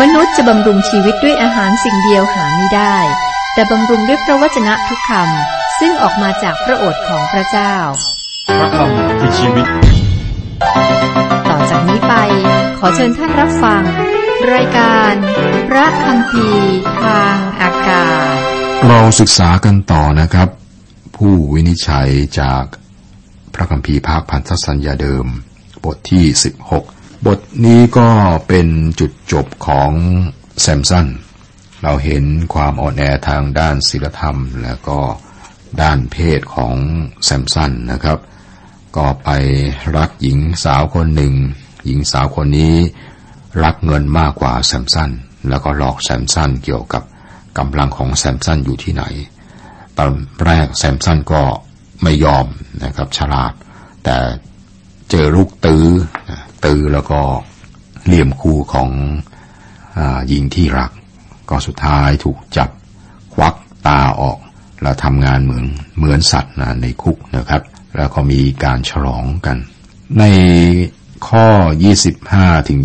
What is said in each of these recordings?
มนุษย์จะบำรุงชีวิตด้วยอาหารสิ่งเดียวหาไม่ได้ แต่บำรุงด้วยพระวจนะทุกคำซึ่งออกมาจากพระโอษฐ์ของพระเจ้า พระคำคือชีวิต ต่อจากนี้ไป ขอเชิญท่านรับฟัง รายการ พระคำพีทางอากาศ เราศึกษากันต่อนะครับ ผู้วินิจฉัยจากพระคัมภีร์ภาคพันธสัญญาเดิม บทที่ 16 บทนี้ก็เป็นจุดจบของแซมสัน เราเห็นความอ่อนแอทางด้านศีลธรรม และก็ด้านเพศของแซมสันนะครับ ก็ไปรักหญิงสาวคนหนึ่ง หญิงสาวคนนี้รักเงินมากกว่าแซมสัน แล้วก็หลอกแซมสันเกี่ยวกับกำลังของแซมสันอยู่ที่ไหน ตอนแรกแซมสันก็ไม่ยอมนะครับฉลาด แต่เจอลูกตื้อ ตื้อแล้วก็เหลี่ยมคู่ของหญิงที่รัก ก็สุดท้ายถูกจับควักตาออก แล้วทำงานเหมือนเหมือนสัตว์นะในคุกนะครับ แล้วก็มีการฉลองกัน ในข้อ 25 ถึง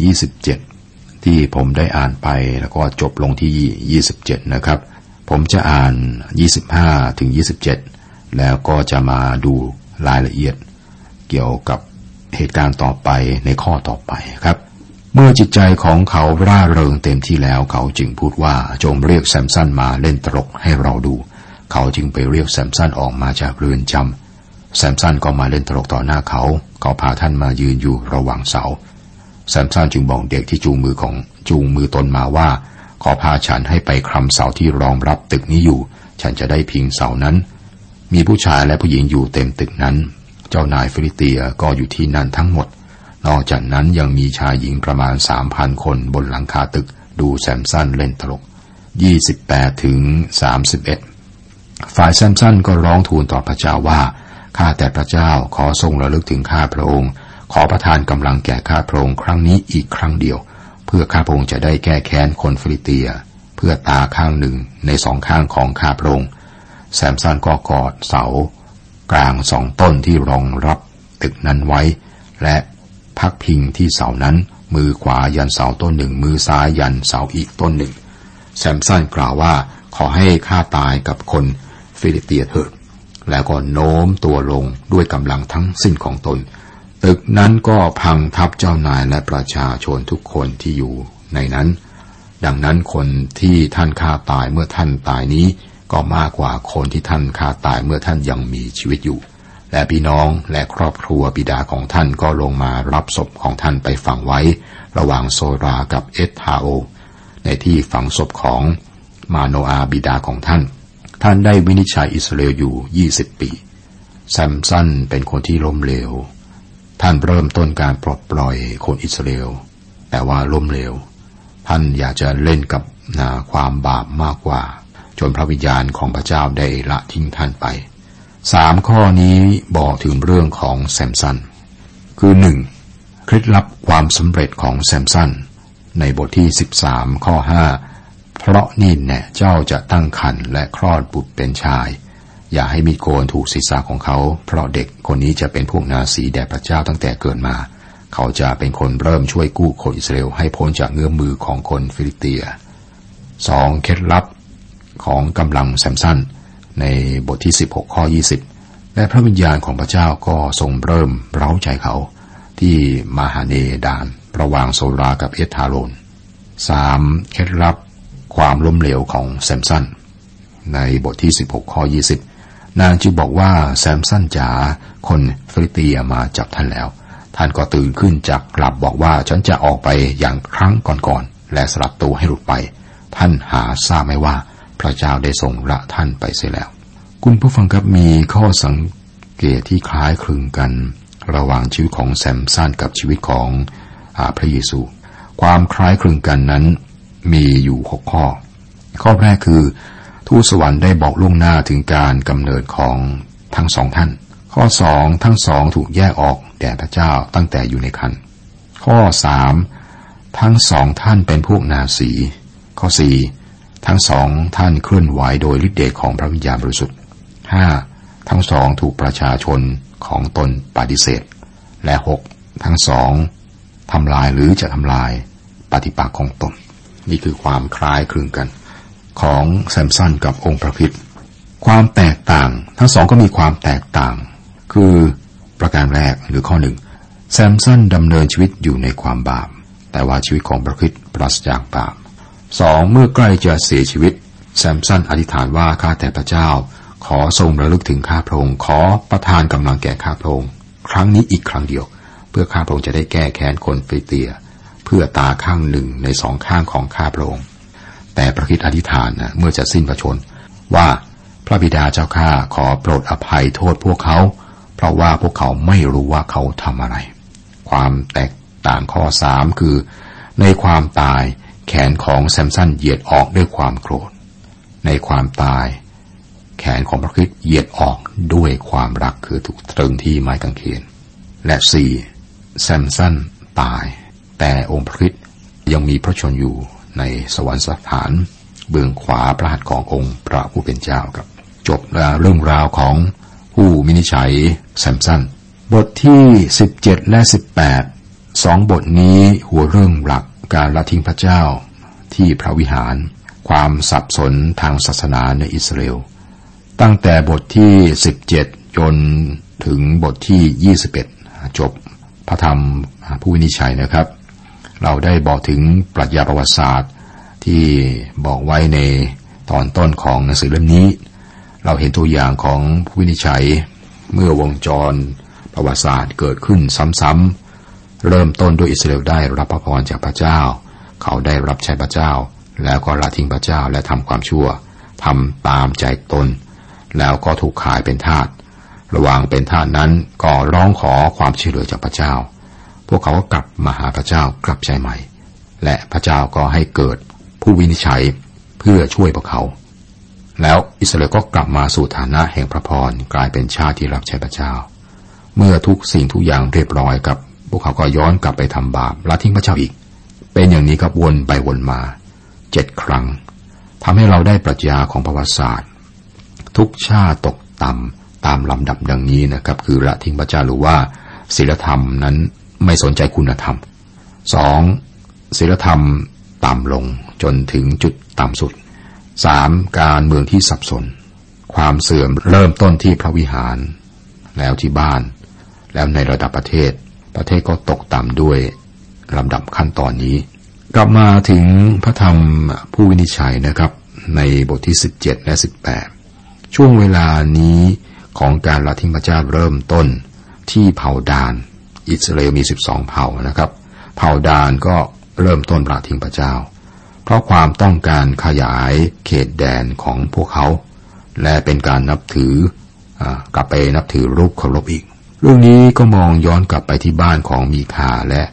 27 ที่ผมได้อ่านไปแล้วก็จบลงที่ 27 นะครับ ผมจะอ่าน 25 ถึง 27 แล้วก็จะมาดูรายละเอียดเกี่ยวกับ เหตุการณ์ต่อไปในข้อต่อไปครับ เมื่อจิตใจของเขาร่าเริงเต็มที่แล้วเขาจึงพูดว่าจงเรียกแซมสันมาเล่นตลกให้เราดู เขาจึงไปเรียกแซมสันออกมาจากเรือนจำแซมสันก็มาเล่นตลกต่อหน้าเขา เขาพาท่านมายืนอยู่ระหว่างเสาแซมสันจึงบอกเด็กที่จูงมือของจูงมือตนมาว่า ขอพาฉันให้ไปคลำเสาที่รองรับตึกนี้อยู่ ฉันจะได้พิงเสานั้น มีผู้ชายและผู้หญิงอยู่เต็มตึกนั้น เจ้านายฟิลิเตียก็อยู่ที่นั่นทั้งหมด นอกจากนั้นยังมีชายหญิงประมาณสามพันคนบนหลังคาตึกดูแซมสันเล่นตลก 28ถึง31 ฝ่ายแซมสันก็ร้องทูลต่อพระเจ้าว่า ข้าแต่พระเจ้าขอทรงระลึกถึงข้าพระองค์ ขอประทานกำลังแก่ข้าพระองค์ครั้งนี้อีกครั้งเดียว เพื่อข้าพระองค์จะได้แก้แค้นคนฟีลิสเตีย เพื่อตาข้างหนึ่งในสองข้างของข้าพระองค์ แซมสันก็กอดเสา กลางสองต้นที่รองรับตึกนั้นไว้ และพักพิงที่เสานั้น มือขวายันเสาต้นหนึ่ง มือซ้ายยันเสาอีกต้นหนึ่ง แซมสันกล่าวว่าขอให้ข้าตายกับคนฟีลิสเตียเถิด แล้วก็โน้มตัวลงด้วยกำลังทั้งสิ้นของตน ตึกนั้นก็พังทับเจ้านายและประชาชนทุกคนที่อยู่ในนั้น ดังนั้นคนที่ท่านฆ่าตายเมื่อท่านตายนี้ ก็มากกว่าคนที่ท่านฆ่าตายเมื่อท่านยังมีชีวิตอยู่ และพี่น้องและครอบครัวบิดาของท่านก็ลงมารับศพของท่านไปฝังไว้ ระหว่างโซรากับเอสทาโอ ในที่ฝังศพของมาโนอาบิดาของท่าน ท่านได้วินิจฉัยอิสราเอลอยู่ 20 ปีแซมสันเป็นคนที่ล้มเหลว ท่านเริ่มต้นการปลดปล่อยคนอิสราเอล แต่ว่าล้มเหลว ท่านอยากจะเล่นกับนาความบาปมากกว่า จนพระวิญญาณของพระเจ้าได้ละทิ้งท่านไปสามข้อนี้บอกถึงเรื่องของแซมสัน คือหนึ่งเคล็ดลับความสำเร็จของแซมสัน ในบทที่ 13 ข้อ 5 เพราะนี่แน่เจ้าจะตั้งครรภ์และคลอดบุตรเป็นชาย อย่าให้มีโกนถูกศีรษะของเขา เพราะเด็กคนนี้จะเป็นพวกนาสีแด่พระเจ้าตั้งแต่เกิดมา เขาจะเป็นคนเริ่มช่วยกู้คนอิสราเอลให้พ้นจากเงื้อมมือของคนฟิลิเตียสองเคล็ดลับ ของกำลังแซมสันในบทที่ 16 ข้อ 20 และพระวิญญาณของพระเจ้าก็ทรงเริ่มเร้าใจเขา ที่มาหาเนดาน ระหว่างโซรากับเอสทาโรนสามเคล็ดลับความล้มเหลวของแซมสันในบทที่ 16 ข้อ 20 นางจึงบอกว่าแซมสันจ๋าคนฟิลิเตียมาจับท่านแล้ว ท่านก็ตื่นขึ้นจากกลับบอกว่าฉันจะออกไปอย่างครั้งก่อนๆและสลับตัวให้หลุดไป ท่านหาทราบไหมว่า พระเจ้าได้ทรงละท่านไปเสียแล้ว คุณผู้ฟังครับมีข้อสังเกตที่คล้ายคลึงกัน ระหว่างชีวิตของแซมสันกับชีวิตของอพระเยซู ความคล้ายคลึงกันนั้นมีอยู่หกข้อ ข้อแรกคือ ทูตสวรรค์ได้บอกล่วงหน้าถึงการกำเนิดของทั้งสองท่าน ข้อสองทั้งสองถูกแยกออกแด่พระเจ้าตั้งแต่อยู่ในคันข้อสามทั้งสองท่านเป็นพวกนาสี ข้อสี่ ทั้งสองท่านเคลื่อนไหวโดยฤทธิ์เดชของพระวิญญาณบริสุทธิ์ห้าทั้งสองถูกประชาชนของตนปฏิเสธ และหกทั้งสองทำลายหรือจะทำลายปฏิปักษ์ของตน นี่คือความคล้ายคลึงกัน ของแซมสันกับองค์พระคริสต์ความแตกต่าง ทั้งสองก็มีความแตกต่าง คือประการแรกหรือข้อหนึ่งแซมสันดำเนินชีวิตอยู่ในความบาปแต่ว่าชีวิตของพระคริสต์ปราศจากบาป สองเมื่อใกล้จะเสียชีวิต แซมสันอธิษฐานว่าข้าแต่พระเจ้า ขอทรงระลึกถึงข้าพระองค์ขอประทานกำลังแก่ข้าพระองค์ครั้งนี้อีกครั้งเดียว เพื่อข้าพระองค์จะได้แก้แค้นคนฟิเตีย เพื่อตาข้างหนึ่งในสองข้างของข้าพระองค์แต่พระคิดอธิษฐานนะเมื่อจะสิ้นพระชน ว่าพระบิดาเจ้าข้าขอโปรดอภัยโทษพวกเขา เพราะว่าพวกเขาไม่รู้ว่าเขาทำอะไร ความแตกต่างข้อสามคือ ในความตาย แขนของแซมสันเหยียดออกด้วยความโกรธ ในความตาย แขนของพระคริสต์เหยียดออกด้วยความรักคือถูกตรึงที่ไม้กางเขน และสี่แซมสันตาย แต่องค์พระคริสต์ยังมีพระชนอยู่ในสวรรคสถาน เบื้องขวาพระหัตถ์ขององค์พระผู้เป็นเจ้าครับ จบเรื่องราวของผู้มินิจฉัยแซมสันบทที่ 17 และ 18สองบทนี้หัวเรื่องหลัก การละทิ้งพระเจ้าที่พระวิหาร ความสับสนทางศาสนาในอิสราเอล ตั้งแต่บทที่ 17 จนถึงบทที่ 21 จบพระธรรมผู้วินิจฉัยนะครับ เราได้บอกถึงปรัชญาประวัติศาสตร์ที่บอกไว้ในตอนต้นของหนังสือเล่มนี้ เราเห็นตัวอย่างของผู้วินิจฉัยเมื่อวงจรประวัติศาสตร์เกิดขึ้นซ้ำๆ เริ่มต้นด้วยอิสราเอลได้รับพระพรจากพระเจ้า เขาได้รับใช้พระเจ้า แล้วก็ละทิ้งพระเจ้าและทำความชั่วทำตามใจตน แล้วก็ถูกขายเป็นทาสระหว่างเป็นทาสนั้นก็ร้องขอความช่วยเหลือจากพระเจ้า พวกเขาก็กลับมาหาพระเจ้ากลับใจใหม่ และพระเจ้าก็ให้เกิดผู้วินิจฉัยเพื่อช่วยพวกเขา แล้วอิสราเอลก็กลับมาสู่ฐานะแห่งพระพรกลายเป็นชาติที่รับใช้พระเจ้า เมื่อทุกสิ่งทุกอย่างเรียบร้อยกับ พวกเขาก็ย้อนกลับไปทำบาปละทิ้งพระเจ้าอีก เป็นอย่างนี้ครับวนไปวนมาเจ็ดครั้งทำให้เราได้ปรัชญาของประวัติศาสตร์ ทุกชาติตกต่ำตามลำดับดังนี้นะครับ คือละทิ้งพระเจ้าหรือว่าศีลธรรมนั้นไม่สนใจคุณธรรมสองศีลธรรมต่ำลงจนถึงจุดต่ำสุดสามการเมืองที่สับสน ความเสื่อมเริ่มต้นที่พระวิหาร แล้วที่บ้าน แล้วในระดับประเทศ ประเทศก็ตกต่ำด้วยลำดับขั้นตอนนี้ กลับมาถึงพระธรรมผู้วินิจฉัยนะครับ ในบทที่ 17 และ 18 ช่วงเวลานี้ของการละทิ้งพระเจ้าเริ่มต้นที่เผ่าดาน อิสราเอลมี 12 เผ่านะครับ เผ่าดานก็เริ่มต้นละทิ้งพระเจ้า เพราะความต้องการขยายเขตแดนของพวกเขา และเป็นการนับถือกลับไปนับถือรูปเคารพอีก เรื่องนี้ก็มองย้อนกลับไปที่บ้านของมีคาและ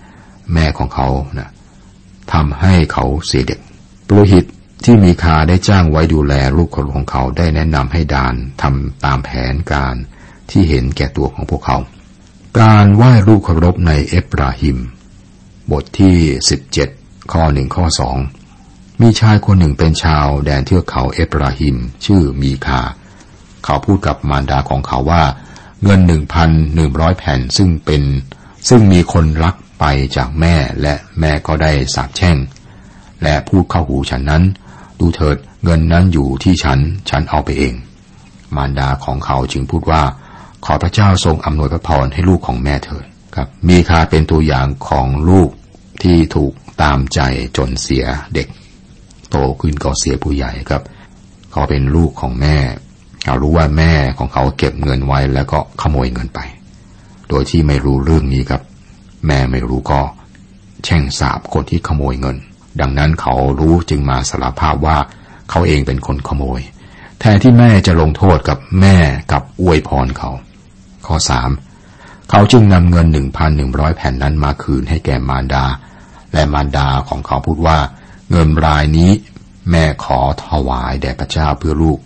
แม่ของเขานะทำให้เขาเสียเด็กปรหิตที่มีคาได้จ้างไว้ดูแลลูกคนของเขาได้แนะนำให้ดานทำตามแผนการที่เห็นแก่ตัวของพวกเขา การไหว้รูปเคารพในเอฟราฮิม บทที่ 17 ข้อหนึ่งข้อสองมีชายคนหนึ่งเป็นชาวแดนเทือกเขาเอฟราฮิม ชื่อมีคา เขาพูดกับมารดาของเขาว่า เงินหนึ่งพันหนึ่งร้อยแผ่นซึ่งเป็น ซึ่งมีคนรักไปจากแม่และแม่ก็ได้สาบแช่ง และพูดเข้าหูฉันนั้น ดูเถิดเงินนั้นอยู่ที่ฉัน ฉันเอาไปเอง มารดาของเขาจึงพูดว่า ขอพระเจ้าทรงอำนวยพระพรให้ลูกของแม่เถิดครับ มีคาเป็นตัวอย่างของลูกที่ถูกตามใจจนเสียเด็ก โตขึ้นก็เสียผู้ใหญ่ครับ เขาเป็นลูกของแม่ เขารู้ว่าแม่ของเขาเก็บเงินไว้แล้วก็ขโมยเงินไป โดยที่ไม่รู้เรื่องนี้ครับ แม่ไม่รู้ก็แช่งสาบคนที่ขโมยเงิน ดังนั้นเขารู้จึงมาสารภาพว่าเขาเองเป็นคนขโมย แทนที่แม่จะลงโทษกับแม่กับอวยพรเขา ข้อสามเขาจึงนำเงินหนึ่งพันหนึ่งร้อยแผ่นนั้นมาคืนให้แก่มารดา และมารดาของเขาพูดว่า เงินรายนี้แม่ขอถวายแด่พระเจ้าเพื่อลูก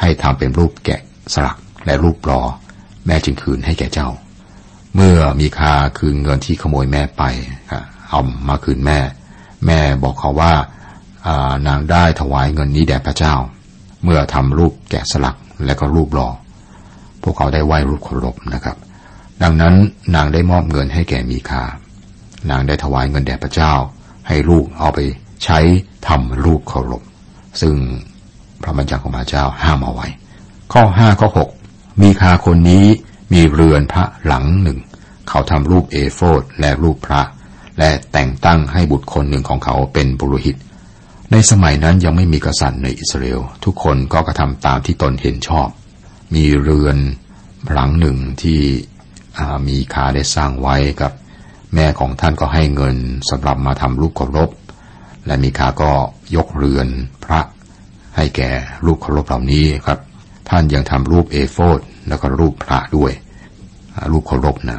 ให้ทำเป็นรูปแกะสลักและรูปปลอ แม่จึงคืนให้แก่เจ้า เมื่อมีคาคืนเงินที่ขโมยแม่ไปเอามาคืนแม่ แม่บอกเขาว่านางได้ถวายเงินนี้แด่พระเจ้า เมื่อทำรูปแกะสลักและก็รูปหล่อพวกเขาได้ไหว้รูปเคารพนะครับ ดังนั้นนางได้มอบเงินให้แก่มีคานางได้ถวายเงินแด่พระเจ้า ให้ลูกเอาไปใช้ทำรูปเคารพซึ่ง พระบัญญัติของพระเจ้าห้ามเอาไว้ ข้อห้าข้อหกมีคาคนนี้มีเรือนพระหลังหนึ่ง เขาทำรูปเอโฟดและรูปพระ และแต่งตั้งให้บุตรคนหนึ่งของเขาเป็นบุรุหิต ในสมัยนั้นยังไม่มีกษัตริย์ในอิสราเอลทุกคนก็กระทำตามที่ตนเห็นชอบ มีเรือนหลังหนึ่งที่มีคาได้สร้างไว้กับ แม่ของท่านก็ให้เงินสำหรับมาทำรูปเคารพและมีคาก็ยกเรือนพระ ให้แก่รูปเคารพเหล่านี้ครับ ท่านยังทำรูปเอโฟดแล้วก็รูปพระด้วย รูปเคารพนะ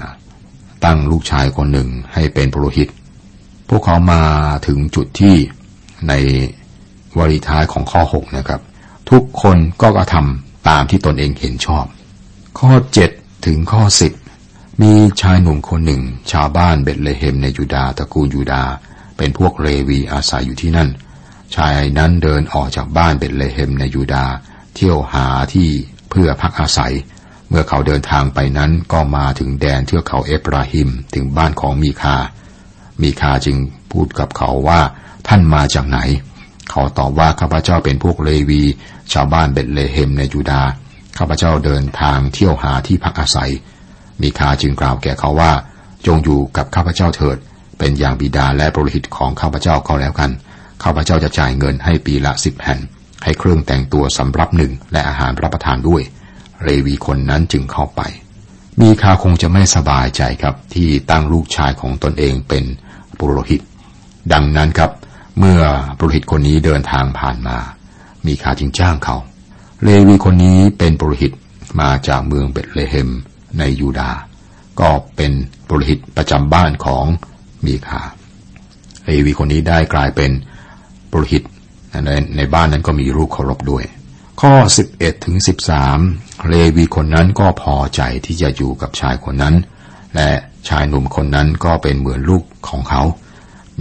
ตั้งลูกชายคนหนึ่งให้เป็นปุโรหิต พวกเขามาถึงจุดที่ในวลีท้ายของข้อ 6 นะครับ ทุกคนก็กระทำตามที่ตนเองเห็นชอบ ข้อ 7 ถึงข้อ 10 มีชายหนุ่มคนหนึ่ง ชาวบ้านเบตเลเฮมในยูดาตระกูลยูดา เป็นพวกเลวีอาศัยอยู่ที่นั่น ชายนั้นเดินออกจากบ้านเบตเลเฮมในยูดา เที่ยวหาที่เพื่อพักอาศัย เมื่อเขาเดินทางไปนั้นก็มาถึงแดนเทือกเขาเอฟราฮิมถึงบ้านของมีคา มีคาจึงพูดกับเขาว่าท่านมาจากไหน เขาตอบว่าข้าพเจ้าเป็นพวกเลวี ชาวบ้านเบตเลเฮมในยูดา ข้าพเจ้าเดินทางเที่ยวหาที่พักอาศัย มีคาจึงกล่าวแก่เขาว่า จงอยู่กับข้าพเจ้าเถิด เป็นอย่างบิดาและบริหิตของข้าพเจ้าก็แล้วกัน ข้าพเจ้าจะจ่ายเงินให้ปีละสิบแผ่นให้เครื่องแต่งตัวสำรับหนึ่งและอาหารรับประทานด้วยเลวีคนนั้นจึงเข้าไป มีคาคงจะไม่สบายใจครับที่ตั้งลูกชายของตนเองเป็นปุโรหิต ดังนั้นครับ เมื่อปุโรหิตคนนี้เดินทางผ่านมา มีคาจึงจ้างเขา เลวีคนนี้เป็นปุโรหิตมาจากเมืองเบตเลเฮมในยูดาก็เป็นปุโรหิตประจำบ้านของมีคาเลวีคนนี้ได้กลายเป็น ปุโรหิตในในบ้านนั้นก็มีรูปเคารพด้วย ข้อ 11ถึง13 เลวีคนนั้นก็พอใจที่จะอยู่กับชายคนนั้น และชายหนุ่มคนนั้นก็เป็นเหมือนลูกของเขา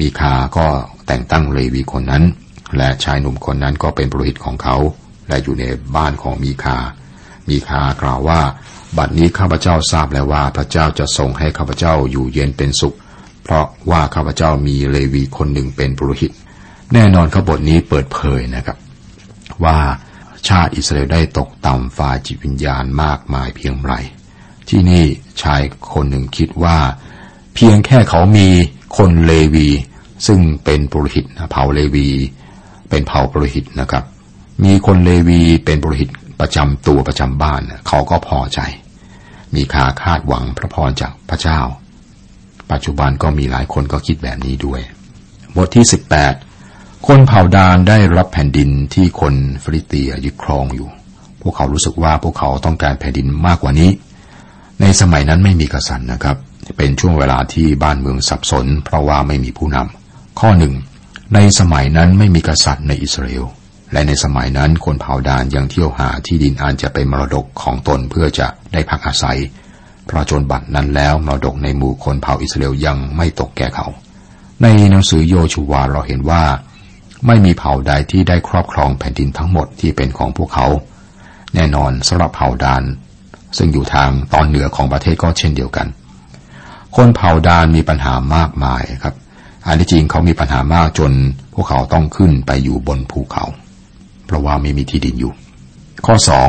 มีคาก็แต่งตั้งเลวีคนนั้น และชายหนุ่มคนนั้นก็เป็นบริหิตของเขา และอยู่ในบ้านของมีคา มีคากล่าวว่า บัดนี้ข้าพเจ้าทราบแล้วว่าพระเจ้าจะทรงให้ข้าพเจ้าอยู่เย็นเป็นสุข เพราะว่าข้าพเจ้ามีเลวีคนหนึ่งเป็นบริหิต แน่นอนขบทนี้เปิดเผยนะครับ ว่าชาติอิสราเอลได้ตกต่ำฝ่ายจิตวิญญาณมากมายเพียงไร ที่นี่ชายคนหนึ่งคิดว่า เพียงแค่เขามีคนเลวี ซึ่งเป็นปุโรหิตเผ่าเลวี เป็นเผ่าปุโรหิตนะครับ มีคนเลวีเป็นปุโรหิตประจำตัวประจำบ้าน เขาก็พอใจ มีคาคาดหวังพระพรจากพระเจ้า ปัจจุบันก็มีหลายคนก็คิดแบบนี้ด้วย บทที่18 คนเผ่าดานได้รับแผ่นดินที่คนฟริเตียยึดครองอยู่ พวกเขารู้สึกว่าพวกเขาต้องการแผ่นดินมากกว่านี้ ในสมัยนั้นไม่มีกษัตริย์นะครับ เป็นช่วงเวลาที่บ้านเมืองสับสน เพราะว่าไม่มีผู้นำข้อหนึ่ง ในสมัยนั้นไม่มีกษัตริย์ในอิสราเอล และในสมัยนั้นคนเผ่าดานยังเที่ยวหาที่ดินอันจะเป็นมรดกของตนเพื่อจะได้พักอาศัย เพราะจนบัดนั้นแล้วมรดกในหมู่คนเผ่าอิสราเอลยังไม่ตกแก่เขา ในหนังสือโยชูวาเราเห็นว่า ไม่มีเผ่าใดที่ได้ครอบครองแผ่นดินทั้งหมดที่เป็นของพวกเขา แน่นอนสำหรับเผ่าดาน ซึ่งอยู่ทางตอนเหนือของประเทศก็เช่นเดียวกัน คนเผ่าดานมีปัญหามากมายครับ อันที่จริงเขามีปัญหามากจนพวกเขาต้องขึ้นไปอยู่บนภูเขา เพราะว่าไม่มีที่ดินอยู่ ข้อสอง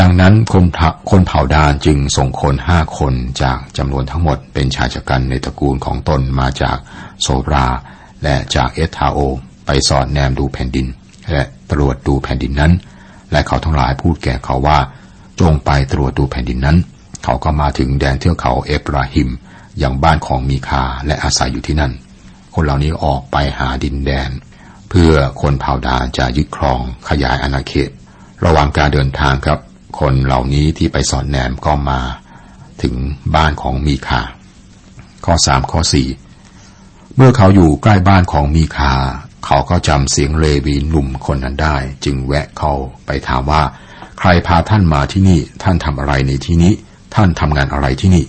ดังนั้นคนคนเผ่าดานจึงส่งคนห้าคนจากจำนวนทั้งหมดเป็นชายชะกันในตระกูลของตนมาจากโซราและจากเอธาโอ ไปสอดแนมดูแผ่นดิน และตรวจดูแผ่นดินนั้น และเขาทั้งหลายพูดแก่เขาว่า จงไปตรวจดูแผ่นดินนั้น เขาก็มาถึงแดนเทือกเขาเอฟราฮิมอย่างบ้านของมีคาและอาศัยอยู่ที่นั่น คนเหล่านี้ออกไปหาดินแดน เพื่อคนเผ่าดาจะยึดครองขยายอาณาเขต ระหว่างการเดินทางครับ คนเหล่านี้ที่ไปสอดแนมก็มา ถึงบ้านของมีคาข้อสามข้อสี่เมื่อเขาอยู่ใกล้บ้านของมีคา เขาก็จำเสียงเลวีหนุ่มคนนั้นได้ จึงแวะเข้าไปถามว่า ใครพาท่านมาที่นี่ ท่านทำอะไรในที่นี้ ท่านทำงานอะไรที่นี่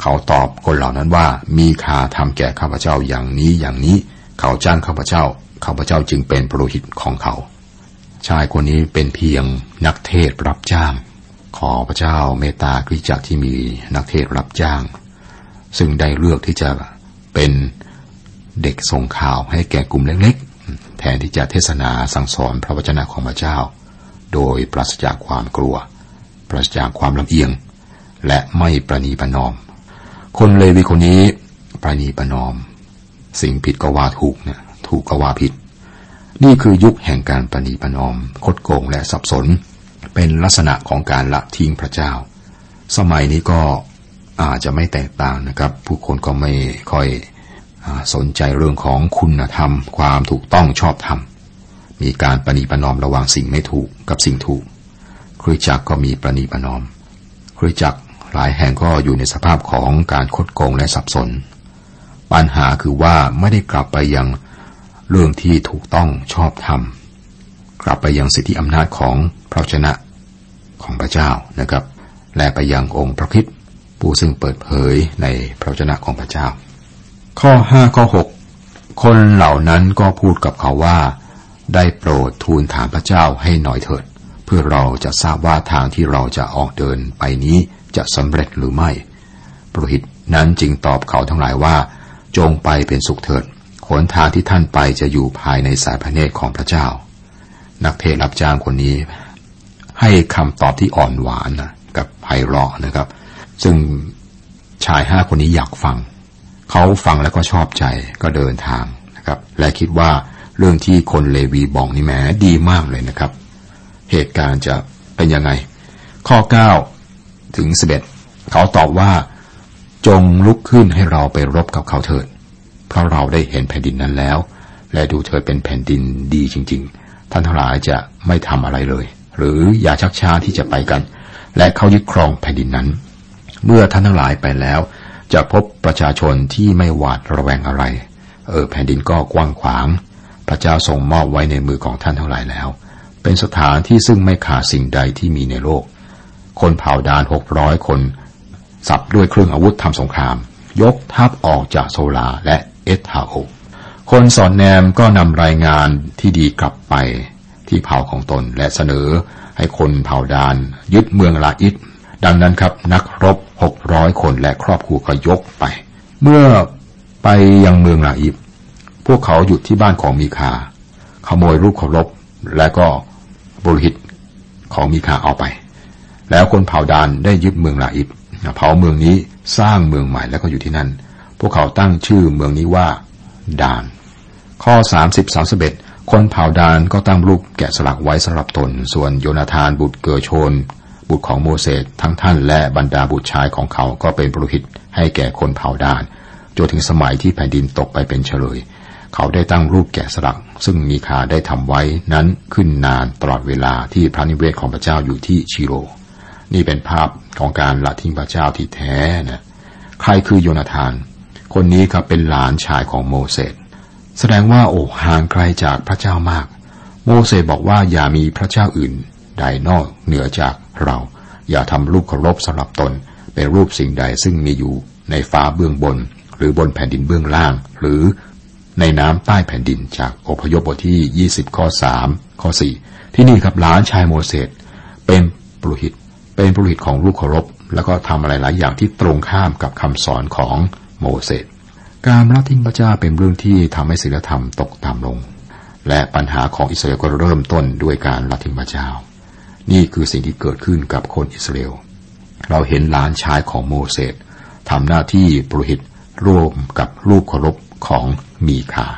เขาตอบคนเหล่านั้นว่า มีคาทำแก่ข้าพเจ้าอย่างนี้อย่างนี้ เขาจ้างข้าพเจ้า ข้าพเจ้าจึงเป็นปรหิตของเขา ชายคนนี้เป็นเพียงนักเทศรับจ้าง ขอพระเจ้าเมตตาคริจักที่มีนักเทศรับจ้าง ซึ่งได้เลือกที่จะเป็น เด็กส่งข่าวให้แก่กลุ่มเล็กๆ แทนที่จะเทศนาสั่งสอนพระวจนะของพระเจ้า โดยปราศจากความกลัว ปราศจากความลำเอียง และไม่ประนีประนอม คนเลวีคนนี้ประนีประนอม สิ่งผิดก็ว่าถูกเนี่ยถูกก็ว่าผิด นี่คือยุคแห่งการประนีประนอม คดโกงและสับสน เป็นลักษณะของการละทิ้งพระเจ้า สมัยนี้ก็อาจจะไม่แตกต่างนะครับ ผู้คนก็ไม่ค่อย สนใจเรื่องของคุณธรรม ความถูกต้องชอบธรรม มีการประนีประนอมระหว่างสิ่งไม่ถูกกับสิ่งถูกคริจักก็มีประนีประนอมคริจักหลายแห่งก็อยู่ในสภาพของการคดโกงและสับสน ปัญหาคือว่าไม่ได้กลับไปยังเรื่องที่ถูกต้องชอบธรรม กลับไปยังสิทธิอำนาจของพระชนะของพระเจ้านะครับ และไปยังองค์พระคิดผู้ซึ่งเปิดเผยในพระชนะของพระเจ้า ข้อห้าข้อหกคนเหล่านั้นก็พูดกับเขาว่า ได้โปรดทูลถามพระเจ้าให้หน่อยเถิด เพื่อเราจะทราบว่าทางที่เราจะออกเดินไปนี้จะสำเร็จหรือไม่ปรหิตนั้นจึงตอบเขาทั้งหลายว่า จงไปเป็นสุขเถิดหนทางที่ท่านไปจะอยู่ภายในสายพระเนตรของพระเจ้า นักเทศรับจ้างคนนี้ ให้คำตอบที่อ่อนหวานนะกับไพเราะนะครับ ซึ่งชายห้าคนนี้อยากฟัง เขาฟังแล้วก็ชอบใจก็เดินทางนะครับ และคิดว่าเรื่องที่คนเลวีบอกนี่แหมดีมากเลยนะครับ เหตุการณ์จะเป็นยังไง ข้อ 9 ถึง 11 เขาตอบว่าจงลุกขึ้นให้เราไปรบกับเขาเถิด เพราะเราได้เห็นแผ่นดินนั้นแล้ว และดูเธอเป็นแผ่นดินดีจริง ๆ ท่านทั้งหลายจะไม่ทำอะไรเลย หรืออย่าชักช้าที่จะไปกัน และเขายึดครองแผ่นดินนั้น เมื่อท่านทั้งหลายไปแล้ว จะพบประชาชนที่ไม่หวาดระแวงอะไร เออแผ่นดินก็กว้างขวาง พระเจ้าทรงมอบไว้ในมือของท่านเท่าไหร่แล้ว เป็นสถานที่ซึ่งไม่ขาดสิ่งใดที่มีในโลก คนเผ่าดานหกร้อยคน สับด้วยเครื่องอาวุธทำสงคราม ยกทัพออกจากโซลาและเอสทาโอคนสอนแนมก็นำรายงานที่ดีกลับไปที่เผ่าของตนและเสนอให้คนเผ่าดานยึดเมืองลาอิด ดังนั้นครับนักรบหกร้อยคนและครอบครัวก็ยกไป เมื่อไปยังเมืองลาอิบ พวกเขาหยุดที่บ้านของมีคา ขโมยรูปเคารพและก็บริหิตของมีคาเอาไป แล้วคนเผ่าดานได้ยึดเมืองลาอิบเผาเมืองนี้สร้างเมืองใหม่แล้วก็อยู่ที่นั่น พวกเขาตั้งชื่อเมืองนี้ว่าดาน ข้อ 30 31คนเผ่าดานก็ตั้งรูปแกะสลักไว้สำหรับตน ส่วนโยนาธานบุตรเกอโชน บุตรของโมเสสทั้งท่านและบรรดาบุตรชายของเขาก็เป็นปรหิตให้แก่คนเผ่าดานจนถึงสมัยที่แผ่นดินตกไปเป็นเฉลย เขาได้ตั้งรูปแกะสลัก ซึ่งมีคาได้ทำไว้นั้นขึ้นนานตลอดเวลาที่พระนิเวศของพระเจ้าอยู่ที่ชิโร นี่เป็นภาพของการละทิ้งพระเจ้าที่แท้นะใครคือโยนาธาน คนนี้ครับเป็นหลานชายของโมเสสแสดงว่าโอ้ห่างไกลจากพระเจ้ามาก โมเสสบอกว่าอย่ามีพระเจ้าอื่นใดนอกเหนือจาก เรา อย่าทำรูปเคารพสำหรับตนเป็นรูปสิ่งใดซึ่งมีอยู่ในฟ้าเบื้องบน หรือบนแผ่นดินเบื้องล่าง หรือในน้ำใต้แผ่นดินจากอพยพบทที่ 20 ข้อ 3 ข้อ 4 ที่นี่ครับหลานชายโมเสสเป็นปรุหิต เป็นปรุหิตของรูปเคารพ แล้วก็ทำอะไรหลายอย่างที่ตรงข้ามกับคำสอนของโมเสสการละทิ้งพระเจ้าเป็นเรื่องที่ทำให้ศีลธรรมตกต่ำลง และปัญหาของอิสราเอลก็เริ่มต้นด้วยการละทิ้งพระเจ้า นี่คือสิ่งที่เกิดขึ้นกับคนอิสราเอล เราเห็นหลานชายของโมเสสทำหน้าที่ปรหิตร่วมกับลูกเคารพของมีคา